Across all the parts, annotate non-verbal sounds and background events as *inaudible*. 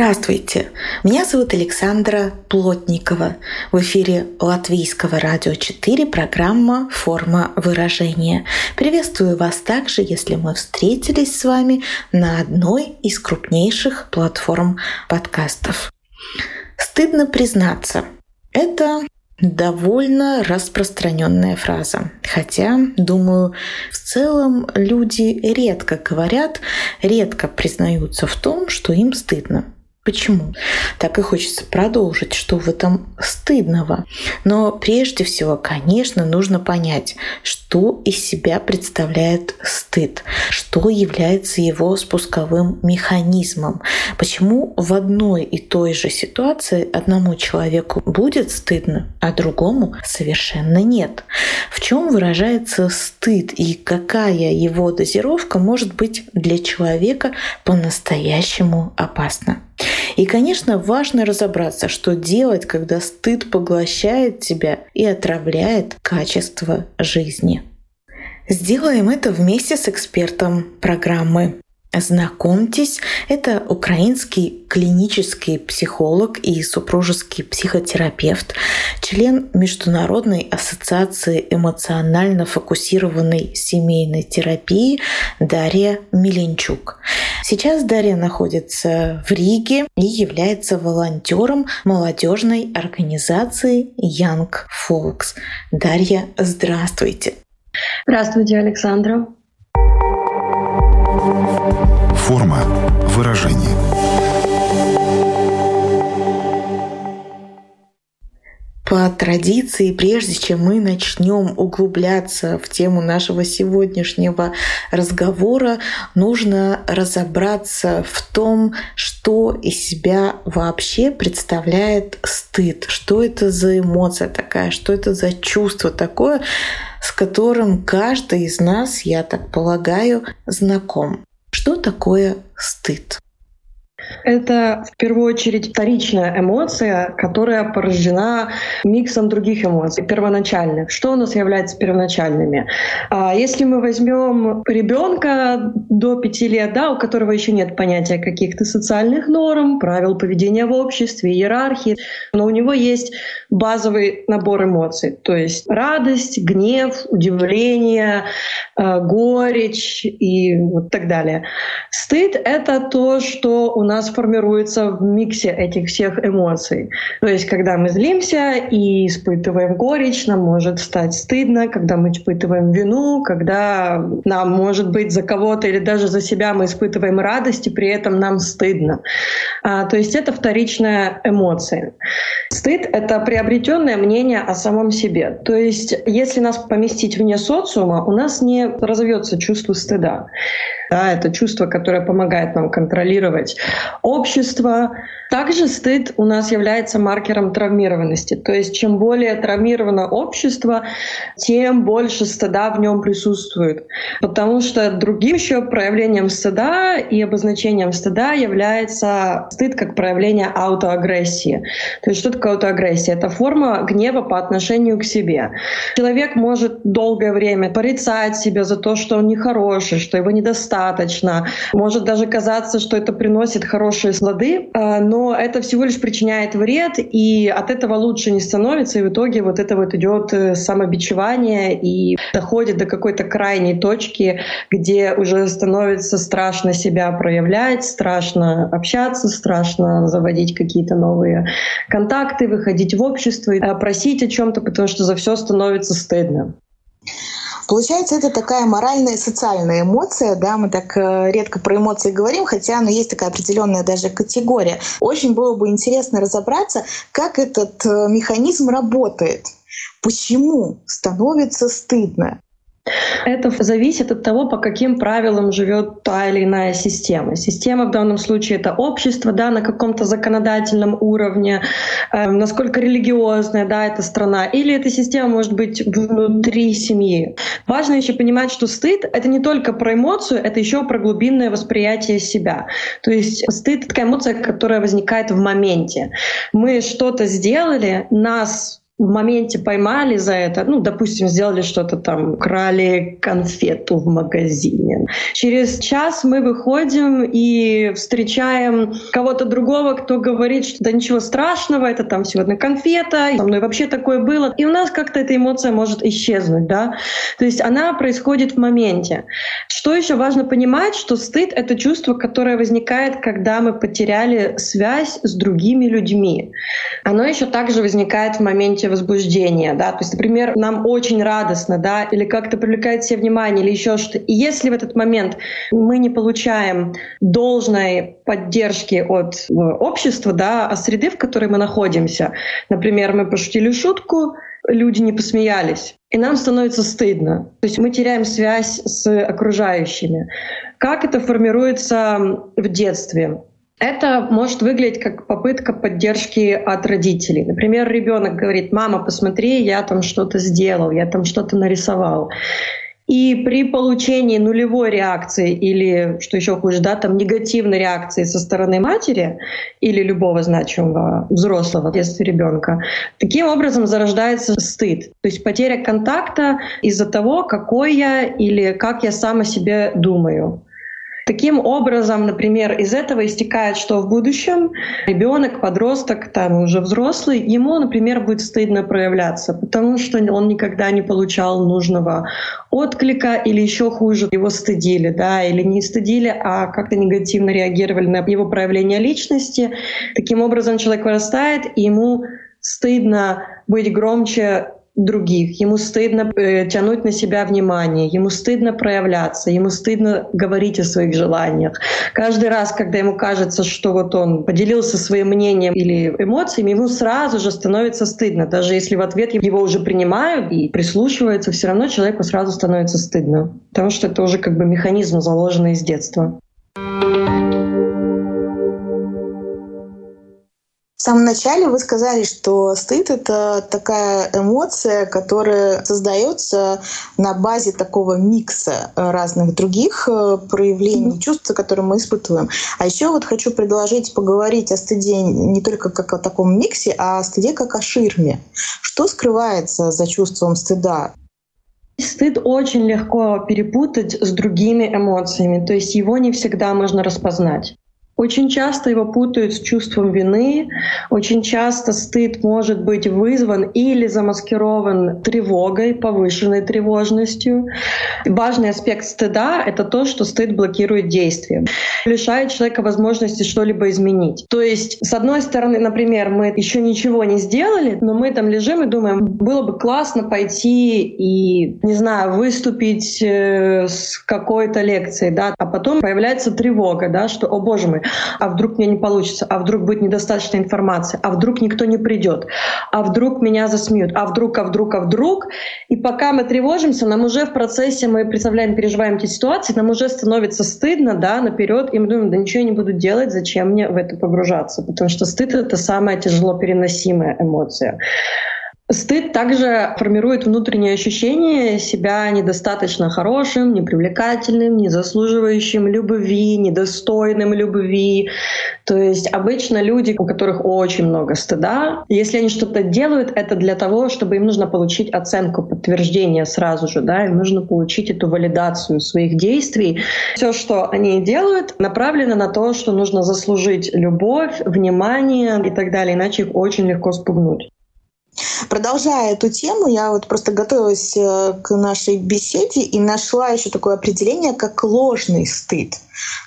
Здравствуйте! Меня зовут Александра Плотникова. В эфире Латвийского радио 4 программа «Форма выражения». Приветствую вас также, если мы встретились с вами на одной из крупнейших платформ подкастов. Стыдно признаться, это довольно распространенная фраза. Хотя, думаю, в целом люди редко говорят, редко признаются в том, что им стыдно. Почему? Так и хочется продолжить, что в этом стыдного. Но прежде всего, конечно, нужно понять, что из себя представляет стыд, что является его спусковым механизмом, почему в одной и той же ситуации одному человеку будет стыдно, а другому совершенно нет. В чем выражается стыд и какая его дозировка может быть для человека по-настоящему опасна? И, конечно, важно разобраться, что делать, когда стыд поглощает тебя и отравляет качество жизни. Сделаем это вместе с экспертом программы. Знакомьтесь, это украинский клинический психолог и супружеский психотерапевт, член Международной ассоциации эмоционально фокусированной семейной терапии Дарья Миленчук. Сейчас Дарья находится в Риге и является волонтером молодежной организации Young Folks. Дарья, здравствуйте. Здравствуйте, Александра. Форма выражения. По традиции, прежде чем мы начнем углубляться в тему нашего сегодняшнего разговора, нужно разобраться в том, что из себя вообще представляет стыд, что это за эмоция такая, что это за чувство такое, с которым каждый из нас, я так полагаю, знаком. Что такое стыд? Это в первую очередь вторичная эмоция, которая порождена миксом других эмоций, первоначальных. Что у нас является первоначальными? А если мы возьмем ребенка до пяти лет, да, у которого еще нет понятия каких-то социальных норм, правил поведения в обществе, иерархии, но у него есть базовый набор эмоций, то есть радость, гнев, удивление, э, горечь и так далее. Стыд — это то, что у нас формируется в миксе этих всех эмоций. То есть, когда мы злимся и испытываем горечь, нам может стать стыдно, когда мы испытываем вину, когда нам, может быть, за кого-то или даже за себя мы испытываем радость, и при этом нам стыдно. А, то есть это вторичная эмоция. Стыд — это приобретенное мнение о самом себе. То есть если нас поместить вне социума, у нас не разовьется чувство стыда. Да, это чувство, которое помогает нам контролировать общество. Также стыд у нас является маркером травмированности. То есть чем более травмировано общество, тем больше стыда в нем присутствует. Потому что другим еще проявлением стыда и обозначением стыда является стыд как проявление аутоагрессии. То есть что такое аутоагрессия? Это форма гнева по отношению к себе. Человек может долгое время порицать себя за то, что он нехороший, что его недостаточно. Может даже казаться, что это приносит хорошие слады, а, но это всего лишь причиняет вред, и от этого лучше не становится, и в итоге вот это вот идет э, самобичевание и доходит до какой-то крайней точки, где уже становится страшно себя проявлять, страшно общаться, страшно заводить какие-то новые контакты, выходить в общество, просить о чем-то, потому что за все становится стыдно. Получается, это такая моральная и социальная эмоция, да, мы так э, редко про эмоции говорим, хотя она есть такая определенная даже категория. Очень было бы интересно разобраться, как этот э, механизм работает, почему становится стыдно. Это зависит от того, по каким правилам живет та или иная система. Система в данном случае это общество, да, на каком-то законодательном уровне, э, насколько религиозная, да, эта страна, или эта система может быть внутри семьи. Важно еще понимать, что стыд — это не только про эмоцию, это еще про глубинное восприятие себя. То есть стыд — такая эмоция, которая возникает в моменте. Мы что-то сделали, нас в моменте поймали за это, ну, допустим, сделали что-то там, крали конфету в магазине. Через час мы выходим и встречаем кого-то другого, кто говорит, что да ничего страшного, это там всего одна конфета, со мной вообще такое было. И у нас как-то эта эмоция может исчезнуть, да. То есть она происходит в моменте. Что еще важно понимать, что стыд — это чувство, которое возникает, когда мы потеряли связь с другими людьми. Оно еще также возникает в моменте возбуждения, да, то есть, например, нам очень радостно, да, или как-то привлекает себе внимание, или еще что-то. И если в этот момент мы не получаем должной поддержки от э, общества, да, а среды, в которой мы находимся, например, мы пошутили шутку, люди не посмеялись, и нам становится стыдно. То есть мы теряем связь с окружающими. Как это формируется в детстве? Это может выглядеть как попытка поддержки от родителей. Например, ребенок говорит, мама, посмотри, я там что-то сделал, я там что-то нарисовал. И при получении нулевой реакции или, что еще хуже, да, там негативной реакции со стороны матери или любого значимого взрослого в детстве ребенка, таким образом зарождается стыд. То есть потеря контакта из-за того, какой я или как я сам о себе думаю. Таким образом, например, из этого истекает, что в будущем ребенок, подросток, там уже взрослый, ему, например, будет стыдно проявляться, потому что он никогда не получал нужного отклика или еще хуже, его стыдили, да, или не стыдили, а как-то негативно реагировали на его проявление личности. Таким образом, человек вырастает, и ему стыдно быть громче других, ему стыдно э, тянуть на себя внимание, ему стыдно проявляться, ему стыдно говорить о своих желаниях. Каждый раз, когда ему кажется, что вот он поделился своим мнением или эмоциями, ему сразу же становится стыдно. Даже если в ответ его уже принимают и прислушиваются, все равно человеку сразу становится стыдно. Потому что это уже как бы механизм, заложенный из детства. В самом начале вы сказали, что стыд — это такая эмоция, которая создается на базе такого микса разных других э, проявлений, mm-hmm. чувств, которые мы испытываем. А еще вот хочу предложить поговорить о стыде не только как о таком миксе, а о стыде как о ширме. Что скрывается за чувством стыда? Стыд очень легко перепутать с другими эмоциями, то есть его не всегда можно распознать. Очень часто его путают с чувством вины, очень часто стыд может быть вызван или замаскирован тревогой, повышенной тревожностью. Важный аспект стыда — это то, что стыд блокирует действие, лишает человека возможности что-либо изменить. То есть, с одной стороны, например, мы еще ничего не сделали, но мы там лежим и думаем, было бы классно пойти и, не знаю, выступить э, с какой-то лекцией, да, а потом появляется тревога, да, что, о боже мой, а вдруг мне не получится, а вдруг будет недостаточно информации, а вдруг никто не придет, а вдруг меня засмеют, а вдруг, а вдруг, а вдруг. И пока мы тревожимся, нам уже в процессе мы представляем, переживаем эти ситуации, нам уже становится стыдно, да, наперед, и мы думаем, да ничего я не буду делать, зачем мне в это погружаться, потому что стыд — это самая тяжело переносимая эмоция. Стыд также формирует внутреннее ощущение себя недостаточно хорошим, непривлекательным, не заслуживающим любви, недостойным любви. То есть обычно люди, у которых очень много стыда, если они что-то делают, это для того, чтобы им нужно получить оценку, подтверждение сразу же, да, им нужно получить эту валидацию своих действий. Все, что они делают, направлено на то, что нужно заслужить любовь, внимание и так далее, иначе их очень легко спугнуть. Продолжая эту тему, я вот просто готовилась э, к нашей беседе и нашла еще такое определение, как ложный стыд.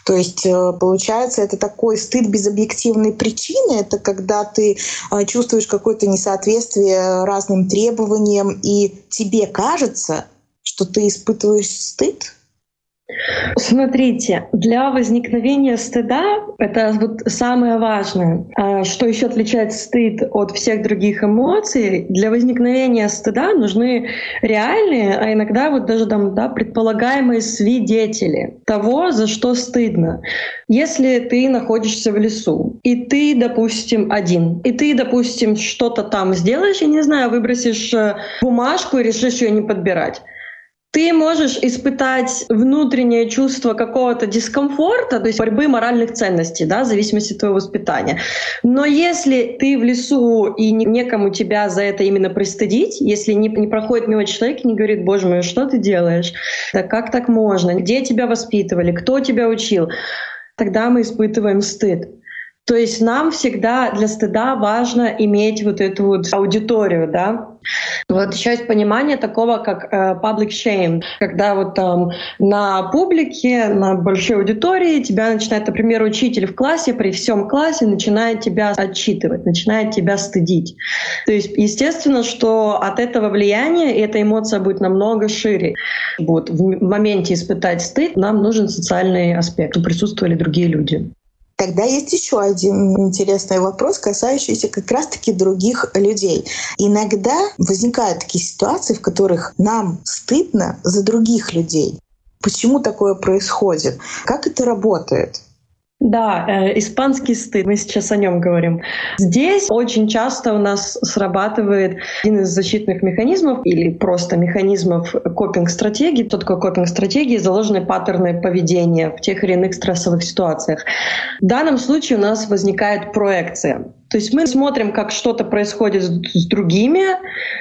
То есть, э, получается, это такой стыд без объективной причины. Это когда ты э, чувствуешь какое-то несоответствие разным требованиям, и тебе кажется, что ты испытываешь стыд, Смотрите, для возникновения стыда это вот самое важное. А что еще отличает стыд от всех других эмоций? Для возникновения стыда нужны реальные, а иногда вот даже там да, предполагаемые свидетели того, за что стыдно. Если ты находишься в лесу, и ты, допустим, один, и ты, допустим, что-то там сделаешь, я не знаю, выбросишь э, бумажку и решишь ее не подбирать, ты можешь испытать внутреннее чувство какого-то дискомфорта, то есть борьбы моральных ценностей, да, в зависимости от твоего воспитания. Но если ты в лесу и некому тебя за это именно пристыдить, если не, не проходит мимо человек и не говорит, боже мой, что ты делаешь? Да как так можно? Где тебя воспитывали? Кто тебя учил? Тогда мы испытываем стыд. То есть нам всегда для стыда важно иметь вот эту вот аудиторию, да. Вот еще есть понимание такого, как э, public shame, когда вот там на публике, на большой аудитории тебя начинает, например, учитель в классе, при всем классе начинает тебя отчитывать, начинает тебя стыдить. То есть, естественно, что от этого влияния эта эмоция будет намного шире. Вот, в моменте испытать стыд нам нужен социальный аспект, присутствовали другие люди. Тогда есть еще один интересный вопрос, касающийся как раз-таки других людей. Иногда возникают такие ситуации, в которых нам стыдно за других людей. Почему такое происходит? Как это работает? Да, э, испанский стыд, мы сейчас о нем говорим. Здесь очень часто у нас срабатывает один из защитных механизмов или просто механизмов копинг-стратегии. Что такое копинг-стратегии? Заложенные паттерны поведения в тех или иных стрессовых ситуациях. В данном случае у нас возникает проекция. То есть мы смотрим, как что-то происходит с другими,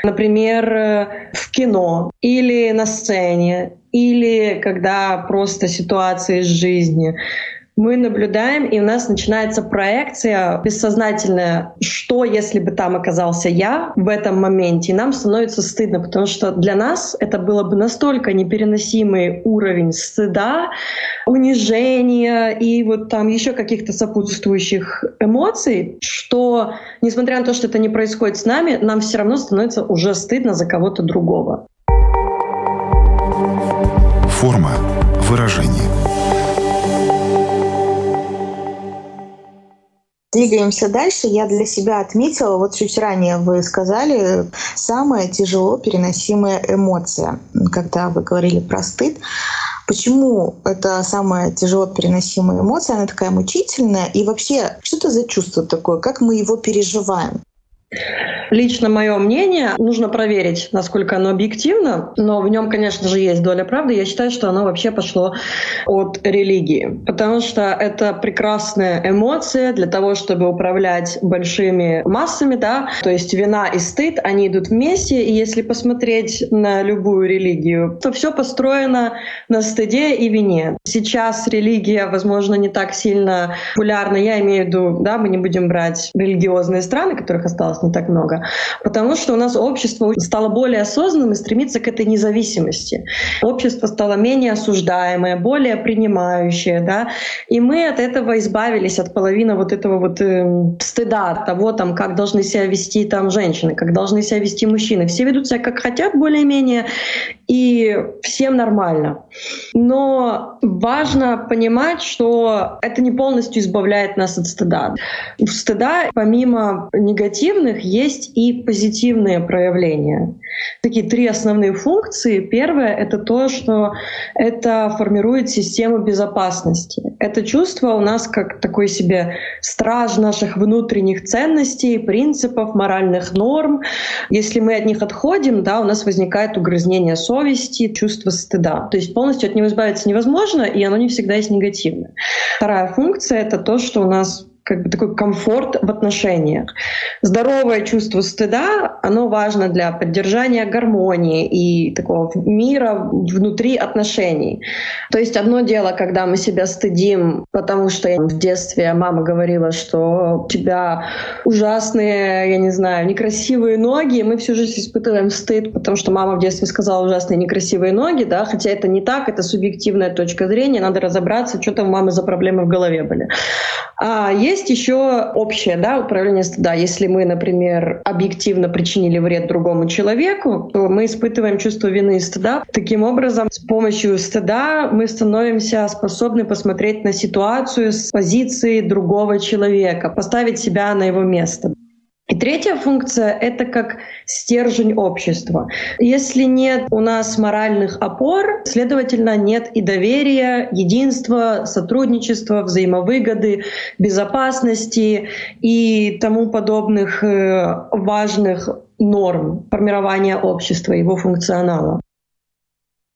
например, в кино или на сцене, или когда просто ситуации из жизни мы наблюдаем, и у нас начинается проекция бессознательная, что если бы там оказался я в этом моменте, и нам становится стыдно, потому что для нас это было бы настолько непереносимый уровень стыда, унижения и вот там еще каких-то сопутствующих эмоций, что несмотря на то, что это не происходит с нами, нам все равно становится уже стыдно за кого-то другого. Форма выражения. Двигаемся дальше. Я для себя отметила, вот чуть ранее вы сказали, самая тяжело переносимая эмоция, когда вы говорили про стыд. Почему это самая тяжело переносимая эмоция, она такая мучительная? И вообще, что это за чувство такое? Как мы его переживаем? Лично мое мнение, нужно проверить, насколько оно объективно, но в нем, конечно же, есть доля правды. Я считаю, что оно вообще пошло от религии, потому что это прекрасная эмоция для того, чтобы управлять большими массами, да, то есть вина и стыд, они идут вместе, и если посмотреть на любую религию, то все построено на стыде и вине. Сейчас религия, возможно, не так сильно популярна, я имею в виду, да, мы не будем брать религиозные страны, которых осталось не так много. Потому что у нас общество стало более осознанным и стремится к этой независимости. Общество стало менее осуждаемое, более принимающее, да, и мы от этого избавились, от половины вот этого вот э, стыда, от того, там, как должны себя вести там женщины, как должны себя вести мужчины. Все ведут себя как хотят более-менее, и всем нормально. Но важно понимать, что это не полностью избавляет нас от стыда. У стыда, помимо негативных, есть и позитивные проявления. Такие три основные функции. Первое — это то, что это формирует систему безопасности. Это чувство у нас как такой себе страж наших внутренних ценностей, принципов, моральных норм. Если мы от них отходим, да, у нас возникает угрызнение совести, чувство стыда. То есть полностью от него избавиться невозможно, и оно не всегда есть негативное. Вторая функция — это то, что у нас как бы такой комфорт в отношениях. Здоровое чувство стыда, оно важно для поддержания гармонии и такого мира внутри отношений. То есть одно дело, когда мы себя стыдим, потому что в детстве мама говорила, что у тебя ужасные, я не знаю, некрасивые ноги, и мы всю жизнь испытываем стыд, потому что мама в детстве сказала ужасные некрасивые ноги, да, хотя это не так, это субъективная точка зрения, надо разобраться, что там у мамы за проблемы в голове были. А есть еще общее да, управление стыда. Если мы, например, объективно причинили вред другому человеку, то мы испытываем чувство вины и стыда. Таким образом, с помощью стыда мы становимся способны посмотреть на ситуацию с позиции другого человека, поставить себя на его место. И третья функция — это как стержень общества. Если нет у нас моральных опор, следовательно, нет и доверия, единства, сотрудничества, взаимовыгоды, безопасности и тому подобных э, важных норм формирования общества, его функционала.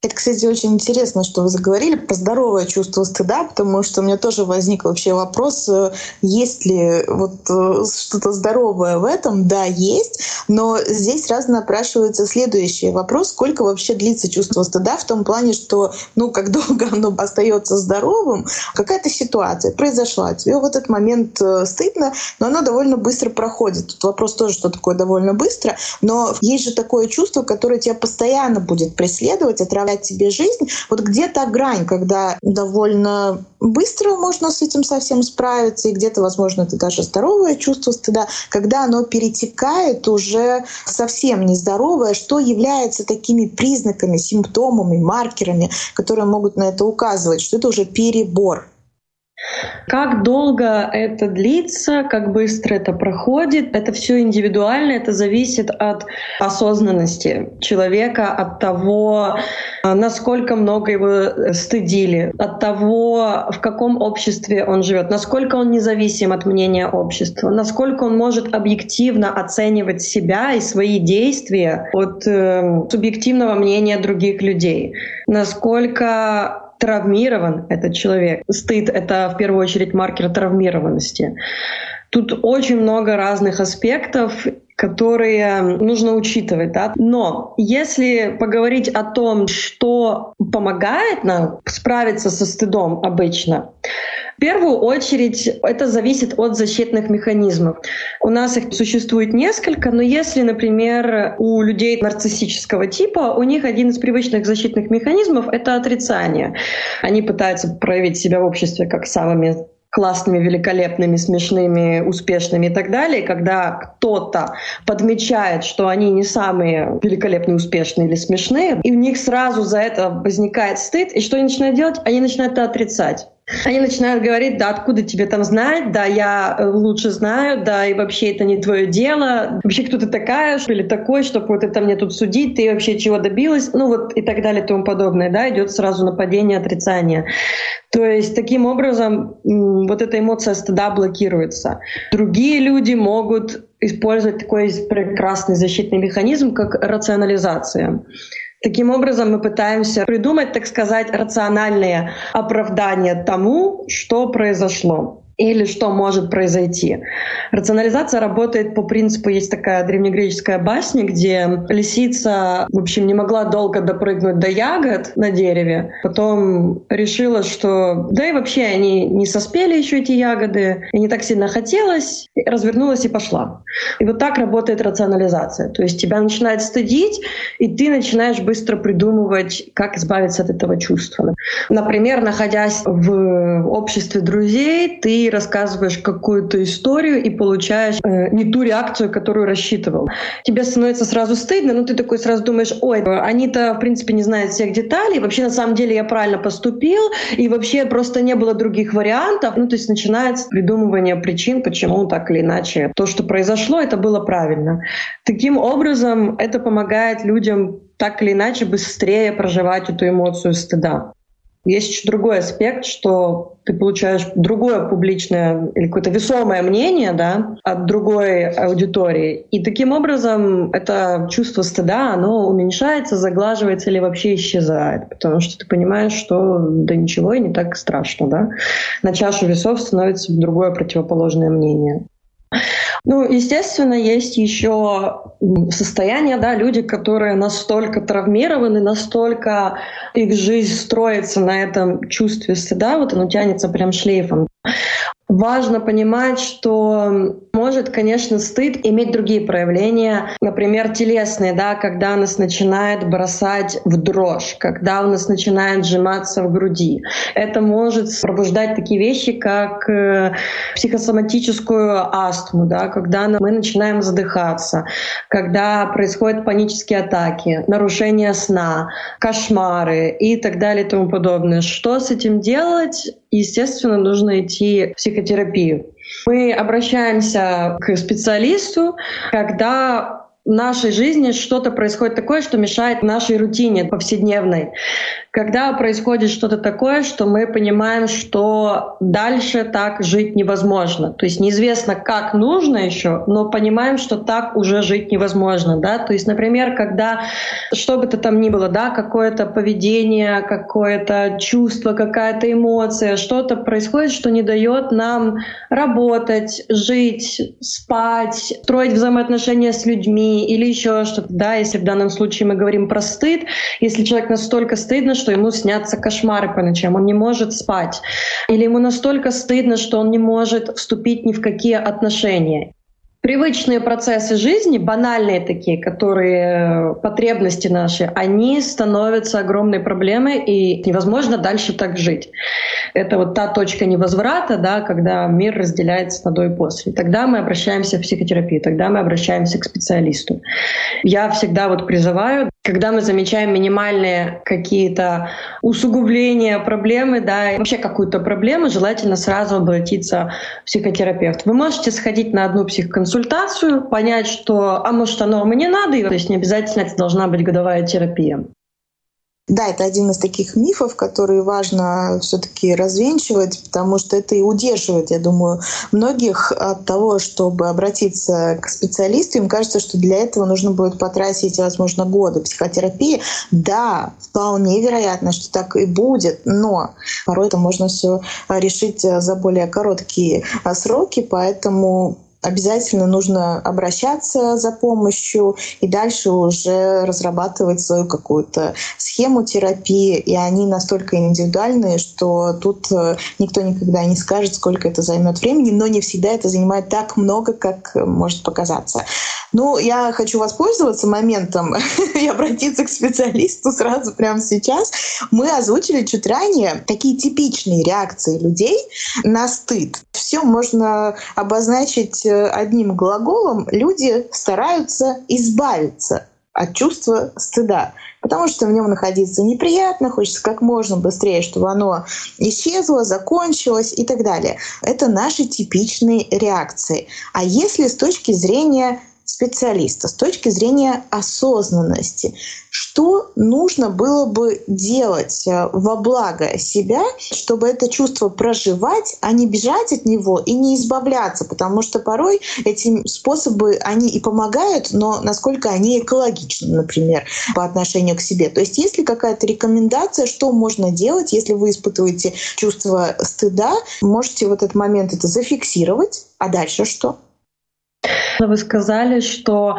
Это, кстати, очень интересно, что вы заговорили про здоровое чувство стыда, потому что у меня тоже возник вообще вопрос, э, есть ли вот э, что-то здоровое в этом? Да, есть, но здесь сразу напрашивается следующий вопрос, сколько вообще длится чувство стыда в том плане, что, ну, как *laughs* долго оно остается здоровым, какая-то ситуация произошла, тебе в этот момент э, стыдно, но оно довольно быстро проходит. Тут вопрос тоже, что такое довольно быстро, но есть же такое чувство, которое тебя постоянно будет преследовать, отравлять управлять себе жизнь. Вот где то грань, когда довольно быстро можно с этим совсем справиться, и где-то, возможно, это даже здоровое чувство стыда, когда оно перетекает уже совсем нездоровое, что является такими признаками, симптомами, маркерами, которые могут на это указывать, что это уже перебор. Как долго это длится, как быстро это проходит, это все индивидуально, это зависит от осознанности человека, от того, насколько много его стыдили, от того, в каком обществе он живет, насколько он независим от мнения общества, насколько он может объективно оценивать себя и свои действия от э, субъективного мнения других людей, насколько травмирован этот человек. Стыд — это в первую очередь маркер травмированности. Тут очень много разных аспектов, которые нужно учитывать. Да? Но если поговорить о том, что помогает нам справиться со стыдом обычно, в первую очередь это зависит от защитных механизмов. У нас их существует несколько, но если, например, у людей нарциссического типа, у них один из привычных защитных механизмов — это отрицание. Они пытаются проявить себя в обществе как самыми классными, великолепными, смешными, успешными и так далее, когда кто-то подмечает, что они не самые великолепные, успешные или смешные, и у них сразу за это возникает стыд, и что они начинают делать? Они начинают это отрицать. Они начинают говорить, да, откуда тебе там знать, да, я э, лучше знаю, да, и вообще это не твое дело, вообще кто ты такая, или такой, чтобы вот это мне тут судить, ты вообще чего добилась, ну вот и так далее и тому подобное, да, идет сразу нападение, отрицание. То есть таким образом вот эта эмоция стыда блокируется. Другие люди могут использовать такой прекрасный защитный механизм, как рационализация. Таким образом, мы пытаемся придумать, так сказать, рациональные оправдания тому, что произошло или что может произойти. Рационализация работает по принципу, есть такая древнегреческая басня, где лисица, в общем, не могла долго допрыгнуть до ягод на дереве, потом решила, что да и вообще они не соспели еще эти ягоды, и не так сильно хотелось, развернулась и пошла. И вот так работает рационализация. То есть тебя начинает стыдить, и ты начинаешь быстро придумывать, как избавиться от этого чувства. Например, находясь в обществе друзей, рассказываешь какую-то историю и получаешь э, не ту реакцию, которую рассчитывал. Тебе становится сразу стыдно, но ты такой сразу думаешь, ой, они-то, в принципе, не знают всех деталей, вообще, на самом деле, я правильно поступил, и вообще просто не было других вариантов. Ну, то есть начинается придумывание причин, почему так или иначе то, что произошло, это было правильно. Таким образом, это помогает людям так или иначе быстрее проживать эту эмоцию стыда. Есть еще другой аспект, что ты получаешь другое публичное или какое-то весомое мнение да, от другой аудитории. И таким образом это чувство стыда, оно уменьшается, заглаживается или вообще исчезает. Потому что ты понимаешь, что да ничего и не так страшно. Да? На чашу весов становится другое противоположное мнение. Ну, естественно, есть еще состояние, да, люди, которые настолько травмированы, настолько их жизнь строится на этом чувстве стыда, вот оно тянется прям шлейфом. Важно понимать, что может, конечно, стыд иметь другие проявления, например, телесные, да, когда нас начинает бросать в дрожь, когда у нас начинает сжиматься в груди. Это может пробуждать такие вещи, как э, психосоматическую астму, да, когда мы начинаем задыхаться, когда происходят панические атаки, нарушение сна, кошмары и так далее и тому подобное. Что с этим делать? Естественно, нужно идти в психотерапию. Мы обращаемся к специалисту, когда в нашей жизни что-то происходит такое, что мешает нашей рутине повседневной. Когда происходит что-то такое, что мы понимаем, что дальше так жить невозможно. То есть неизвестно, как нужно еще, но понимаем, что так уже жить невозможно. Да? То есть, например, когда что бы то там ни было, да, какое-то поведение, какое-то чувство, какая-то эмоция, что-то происходит, что не дает нам работать, жить, спать, строить взаимоотношения с людьми, или еще что-то, да, если в данном случае мы говорим про стыд, если человек настолько стыдно, что ему снятся кошмары по ночам, он не может спать, или ему настолько стыдно, что он не может вступить ни в какие отношения привычные процессы жизни, банальные такие, которые э, потребности наши, они становятся огромной проблемой, и невозможно дальше так жить. Это вот та точка невозврата, да, когда мир разделяется на до и после. Тогда мы обращаемся в психотерапию, тогда мы обращаемся к специалисту. Я всегда вот призываю, когда мы замечаем минимальные какие-то усугубления проблемы, да, и вообще какую-то проблему, желательно сразу обратиться в психотерапевт. Вы можете сходить на одну психоконсультацию, консультацию, понять, что, а может, оно надо, и, то есть не обязательно это должна быть годовая терапия. Да, это один из таких мифов, которые важно все-таки развенчивать, потому что это и удерживает, я думаю, многих от того, чтобы обратиться к специалисту. Им кажется, что для этого нужно будет потратить, возможно, годы психотерапии. Да, вполне вероятно, что так и будет, но порой это можно все решить за более короткие сроки, поэтому обязательно нужно обращаться за помощью и дальше уже разрабатывать свою какую-то схему терапии. И они настолько индивидуальные, что тут э, никто никогда не скажет, сколько это займет времени, но не всегда это занимает так много, как может показаться. Ну, я хочу воспользоваться моментом *laughs* и обратиться к специалисту сразу прямо сейчас. Мы озвучили чуть ранее такие типичные реакции людей на стыд. Все можно обозначить э, одним глаголом. Люди стараются избавиться от чувства стыда, потому что в нем находиться неприятно, хочется как можно быстрее, чтобы оно исчезло, закончилось и так далее. Это наши типичные реакции. А если с точки зрения специалиста с точки зрения осознанности. Что нужно было бы делать э, во благо себя, чтобы это чувство проживать, а не бежать от него и не избавляться, потому что порой эти способы, они и помогают, но насколько они экологичны, например, по отношению к себе. То есть есть ли какая-то рекомендация, что можно делать, если вы испытываете чувство стыда, можете в этот момент это зафиксировать, а дальше что? Вы сказали, что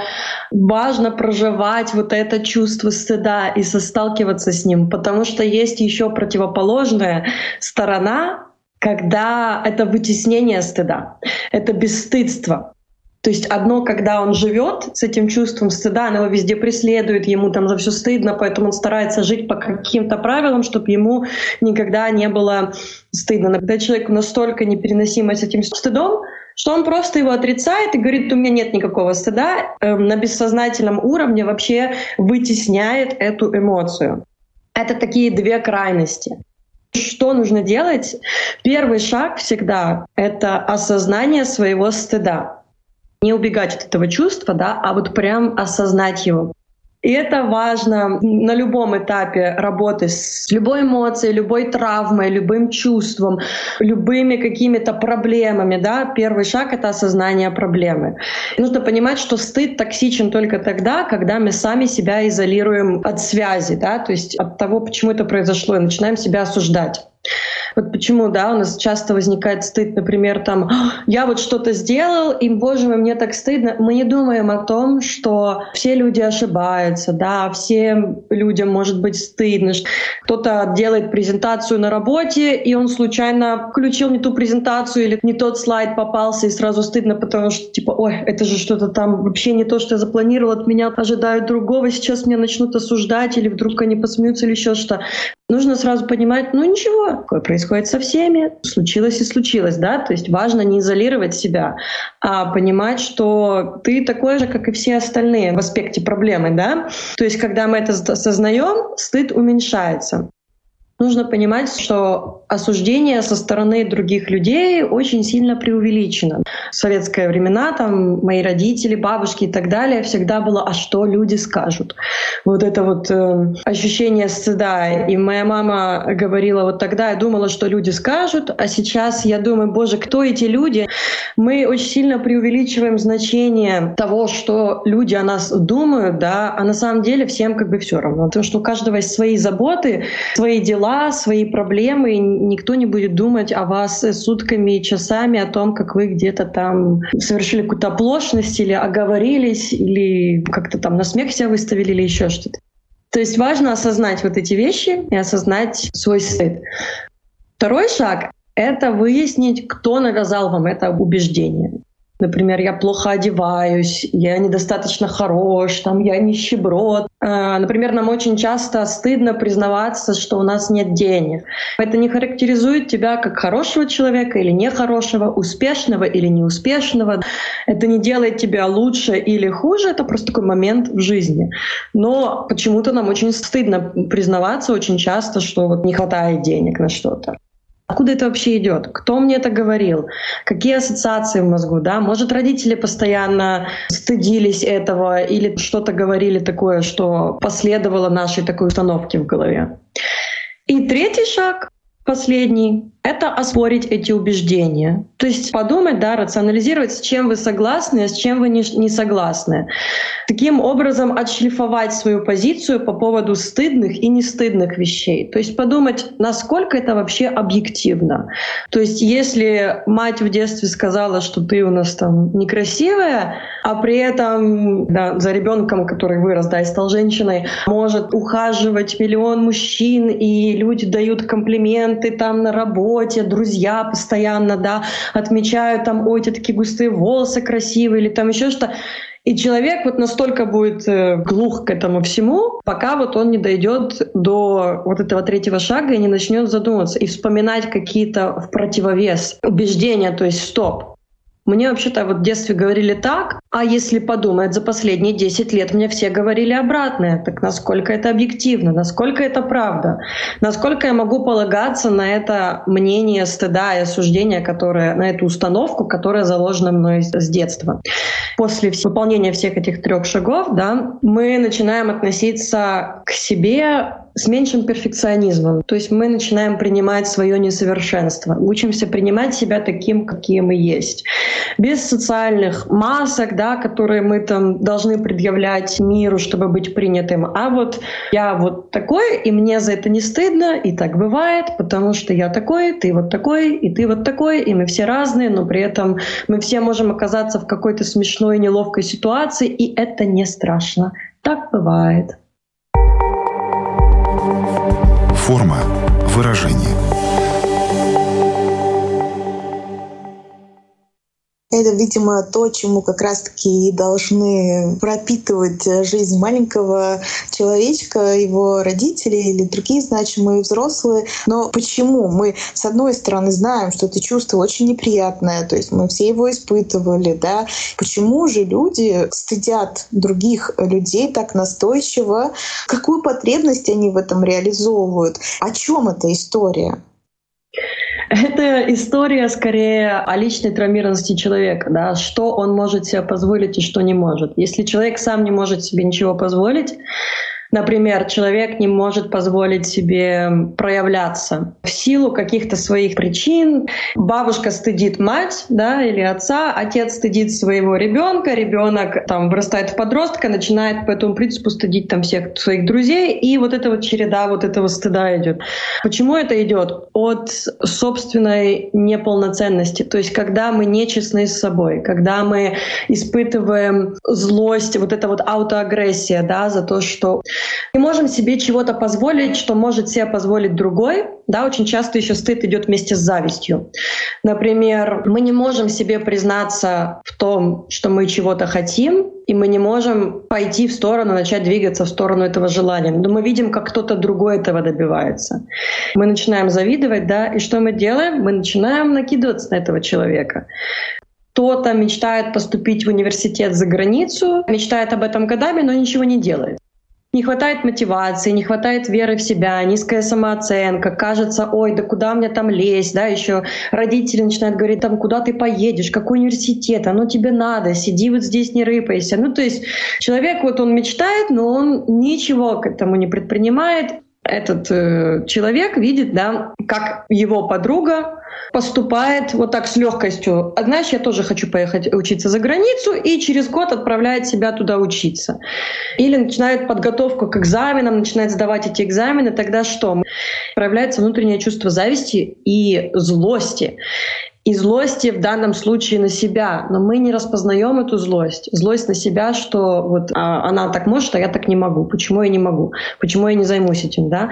важно проживать вот это чувство стыда и состалкиваться с ним, потому что есть еще противоположная сторона, когда это вытеснение стыда, это бесстыдство. То есть одно, когда он живет с этим чувством стыда, оно его везде преследует, ему там за все стыдно, поэтому он старается жить по каким-то правилам, чтобы ему никогда не было стыдно. Но когда человек настолько непереносимо с этим стыдом, что он просто его отрицает и говорит, у меня нет никакого стыда, э, на бессознательном уровне вообще вытесняет эту эмоцию. Это такие две крайности. Что нужно делать? Первый шаг всегда — это осознание своего стыда. Не убегать от этого чувства, да, а вот прям осознать его. И это важно на любом этапе работы с любой эмоцией, любой травмой, любым чувством, любыми какими-то проблемами. Да? Первый шаг — это осознание проблемы. И нужно понимать, что стыд токсичен только тогда, когда мы сами себя изолируем от связи, да? то есть от того, почему это произошло, и начинаем себя осуждать. Вот почему, да, у нас часто возникает стыд, например, там, я вот что-то сделал, и, боже мой, мне так стыдно. Мы не думаем о том, что все люди ошибаются, да, всем людям может быть стыдно. Кто-то делает презентацию на работе, и он случайно включил не ту презентацию или не тот слайд попался, и сразу стыдно, потому что, типа, ой, это же что-то там вообще не то, что я запланировал, от меня ожидают другого, сейчас меня начнут осуждать, или вдруг они посмеются, или еще что. Нужно сразу понимать, ну ничего, такое происходит со всеми, случилось и случилось, да, то есть важно не изолировать себя, а понимать, что ты такой же, как и все остальные в аспекте проблемы, да, то есть когда мы это осознаем, стыд уменьшается. Нужно понимать, что осуждение со стороны других людей очень сильно преувеличено. В советское времена там мои родители, бабушки и так далее всегда было «а что люди скажут?». Вот это вот э, ощущение стыда. И моя мама говорила вот тогда, я думала, что люди скажут, а сейчас я думаю, боже, кто эти люди? Мы очень сильно преувеличиваем значение того, что люди о нас думают, да, а на самом деле всем как бы все равно. Потому что у каждого есть свои заботы, свои дела, дела, свои проблемы, и никто не будет думать о вас сутками и часами, о том, как вы где-то там совершили какую-то оплошность или оговорились, или как-то там на смех себя выставили, или еще что-то. То есть важно осознать вот эти вещи и осознать свой стыд. Второй шаг — это выяснить, кто навязал вам это убеждение. Например, я плохо одеваюсь, я недостаточно хорош, там, я нищеброд. А, например, нам очень часто стыдно признаваться, что у нас нет денег. Это не характеризует тебя как хорошего человека или нехорошего, успешного или неуспешного. Это не делает тебя лучше или хуже, это просто такой момент в жизни. Но почему-то нам очень стыдно признаваться очень часто, что вот не хватает денег на что-то. Откуда это вообще идет? Кто мне это говорил? Какие ассоциации в мозгу? Да? Может, родители постоянно стыдились этого или что-то говорили такое, что последовало нашей такой установке в голове. И третий шаг Последний — это оспорить эти убеждения. То есть подумать, да, рационализировать, с чем вы согласны, а с чем вы не, не согласны. Таким образом отшлифовать свою позицию по поводу стыдных и нестыдных вещей. То есть подумать, насколько это вообще объективно. То есть если мать в детстве сказала, что ты у нас там некрасивая, а при этом да, за ребенком, который вырос, да, и стал женщиной, может ухаживать миллион мужчин, и люди дают комплименты, клиенты там на работе, друзья постоянно, да, отмечают там, ой, у тебя такие густые волосы красивые или там еще что. И человек вот настолько будет э, глух к этому всему, пока вот он не дойдет до вот этого третьего шага и не начнет задумываться и вспоминать какие-то в противовес убеждения, то есть стоп, мне вообще-то вот в детстве говорили так, а если подумать, за последние 10 лет мне все говорили обратное. Так насколько это объективно, насколько это правда, насколько я могу полагаться на это мнение стыда и осуждения, которое, на эту установку, которая заложена мной с детства. После выполнения всех этих трех шагов да, мы начинаем относиться к себе с меньшим перфекционизмом. То есть мы начинаем принимать свое несовершенство, учимся принимать себя таким, какие мы есть. Без социальных масок, да, которые мы там должны предъявлять миру, чтобы быть принятым. А вот я вот такой, и мне за это не стыдно, и так бывает, потому что я такой, ты вот такой, и ты вот такой, и мы все разные, но при этом мы все можем оказаться в какой-то смешной, неловкой ситуации, и это не страшно. Так бывает. Форма выражения. Это, видимо, то, чему как раз-таки должны пропитывать жизнь маленького человечка, его родители или другие значимые взрослые. Но почему? Мы, с одной стороны, знаем, что это чувство очень неприятное, то есть мы все его испытывали, да. Почему же люди стыдят других людей так настойчиво? Какую потребность они в этом реализовывают? О чем эта история? Это история скорее о личной травмированности человека, да, что он может себе позволить и что не может. Если человек сам не может себе ничего позволить, Например, человек не может позволить себе проявляться в силу каких-то своих причин. Бабушка стыдит мать, да, или отца, отец стыдит своего ребенка, ребенок там вырастает в подростка, начинает по этому принципу стыдить там всех своих друзей, и вот эта вот череда вот этого стыда идет. Почему это идет? От собственной неполноценности. То есть, когда мы нечестны с собой, когда мы испытываем злость, вот эта вот аутоагрессия, да, за то, что мы можем себе чего-то позволить, что может себе позволить другой. Да, очень часто еще стыд идет вместе с завистью. Например, мы не можем себе признаться в том, что мы чего-то хотим, и мы не можем пойти в сторону, начать двигаться в сторону этого желания. Но мы видим, как кто-то другой этого добивается. Мы начинаем завидовать, да, и что мы делаем? Мы начинаем накидываться на этого человека кто-то мечтает поступить в университет за границу, мечтает об этом годами, но ничего не делает не хватает мотивации, не хватает веры в себя, низкая самооценка, кажется, ой, да куда мне там лезть, да, еще родители начинают говорить, там, куда ты поедешь, какой университет, оно тебе надо, сиди вот здесь, не рыпайся. Ну, то есть человек, вот он мечтает, но он ничего к этому не предпринимает, этот э, человек видит, да, как его подруга поступает вот так с легкостью. А знаешь, я тоже хочу поехать учиться за границу, и через год отправляет себя туда учиться. Или начинает подготовку к экзаменам, начинает сдавать эти экзамены, тогда что? Проявляется внутреннее чувство зависти и злости и злости в данном случае на себя, но мы не распознаем эту злость. Злость на себя, что вот а, она так может, а я так не могу. Почему я не могу? Почему я не займусь этим, да?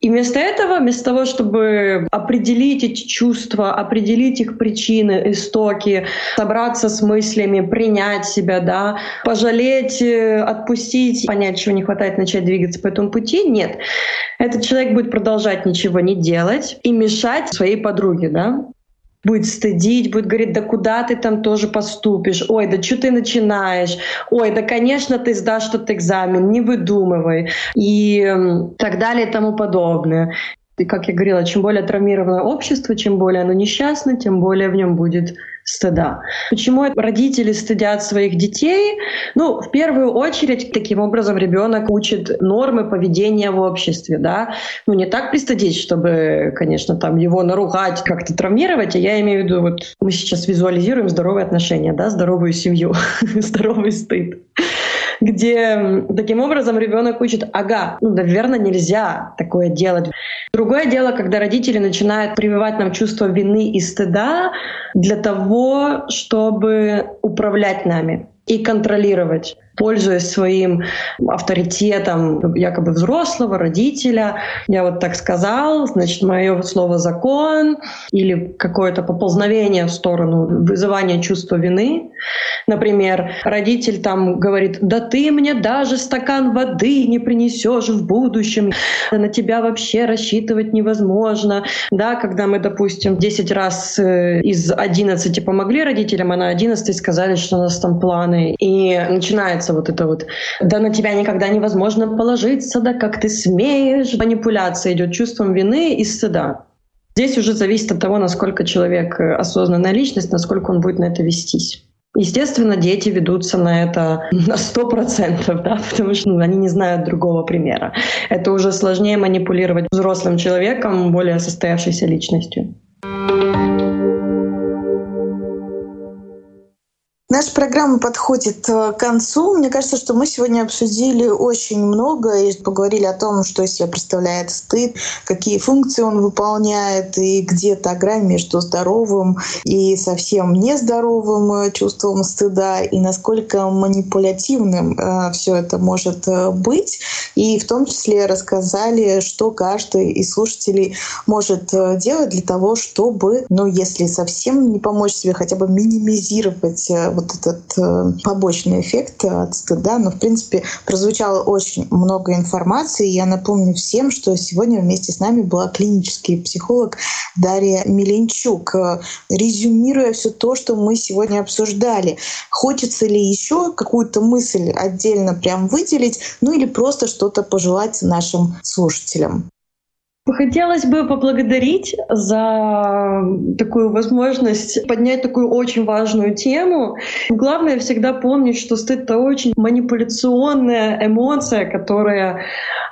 И вместо этого, вместо того, чтобы определить эти чувства, определить их причины, истоки, собраться с мыслями, принять себя, да, пожалеть, э, отпустить, понять, чего не хватает, начать двигаться по этому пути, нет. Этот человек будет продолжать ничего не делать и мешать своей подруге, да будет стыдить, будет говорить, да куда ты там тоже поступишь, ой, да что ты начинаешь, ой, да, конечно, ты сдашь тот экзамен, не выдумывай, и так далее и тому подобное. И, как я говорила, чем более травмированное общество, чем более оно несчастно, тем более в нем будет стыда. Почему родители стыдят своих детей? Ну, в первую очередь, таким образом ребенок учит нормы поведения в обществе, да. Ну, не так пристыдить, чтобы, конечно, там его наругать, как-то травмировать, а я имею в виду, вот мы сейчас визуализируем здоровые отношения, да, здоровую семью, *laughs* здоровый стыд где таким образом ребенок учит, ага, ну, наверное, нельзя такое делать. Другое дело, когда родители начинают прививать нам чувство вины и стыда для того, чтобы управлять нами и контролировать пользуясь своим авторитетом якобы взрослого родителя, я вот так сказал, значит, мое слово закон или какое-то поползновение в сторону вызывания чувства вины. Например, родитель там говорит, да ты мне даже стакан воды не принесешь в будущем, на тебя вообще рассчитывать невозможно. Да, когда мы, допустим, 10 раз э, из 11 помогли родителям, а на 11 сказали, что у нас там планы. И начинается начинается вот это вот, да на тебя никогда невозможно положиться, да как ты смеешь. Манипуляция идет чувством вины и стыда. Здесь уже зависит от того, насколько человек э, осознанная личность, насколько он будет на это вестись. Естественно, дети ведутся на это *laughs* на сто процентов, да, потому что ну, они не знают другого примера. Это уже сложнее манипулировать взрослым человеком, более состоявшейся личностью. Наша программа подходит э, к концу. Мне кажется, что мы сегодня обсудили очень много и поговорили о том, что из себя представляет стыд, какие функции он выполняет и где та грань между здоровым и совсем нездоровым э, чувством стыда и насколько манипулятивным э, все это может быть. И в том числе рассказали, что каждый из слушателей может делать для того, чтобы, ну, если совсем не помочь себе, хотя бы минимизировать вот этот э, побочный эффект от стыда. Но, в принципе, прозвучало очень много информации. Я напомню всем, что сегодня вместе с нами была клинический психолог Дарья Миленчук. Резюмируя все то, что мы сегодня обсуждали, хочется ли еще какую-то мысль отдельно прям выделить, ну или просто что-то пожелать нашим слушателям? Хотелось бы поблагодарить за такую возможность поднять такую очень важную тему. Главное всегда помнить, что стыд — это очень манипуляционная эмоция, которая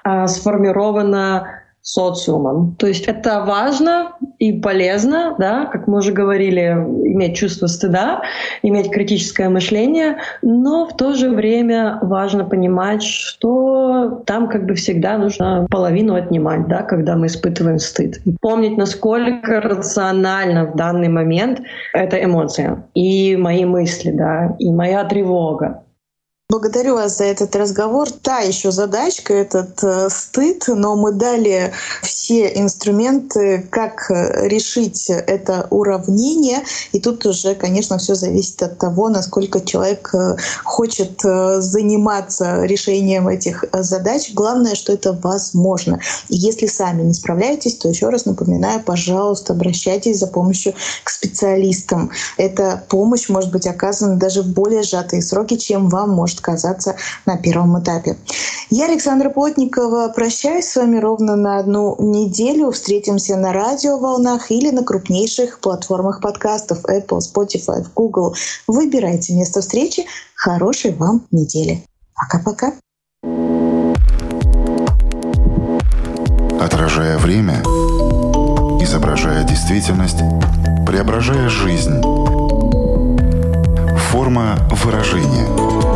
а, сформирована социумом. То есть это важно и полезно, да, как мы уже говорили, иметь чувство стыда, иметь критическое мышление, но в то же время важно понимать, что там как бы всегда нужно половину отнимать, да, когда мы испытываем стыд. И помнить, насколько рационально в данный момент эта эмоция и мои мысли, да, и моя тревога. Благодарю вас за этот разговор. Та еще задачка, этот э, стыд, но мы дали все инструменты, как э, решить это уравнение. И тут уже, конечно, все зависит от того, насколько человек э, хочет заниматься решением этих задач. Главное, что это возможно. И если сами не справляетесь, то еще раз напоминаю, пожалуйста, обращайтесь за помощью к специалистам. Эта помощь может быть оказана даже в более сжатые сроки, чем вам может может казаться на первом этапе. Я, Александра Плотникова, прощаюсь с вами ровно на одну неделю. Встретимся на радиоволнах или на крупнейших платформах подкастов Apple, Spotify, Google. Выбирайте место встречи. Хорошей вам недели. Пока-пока. Отражая время, изображая действительность, преображая жизнь. Форма выражения –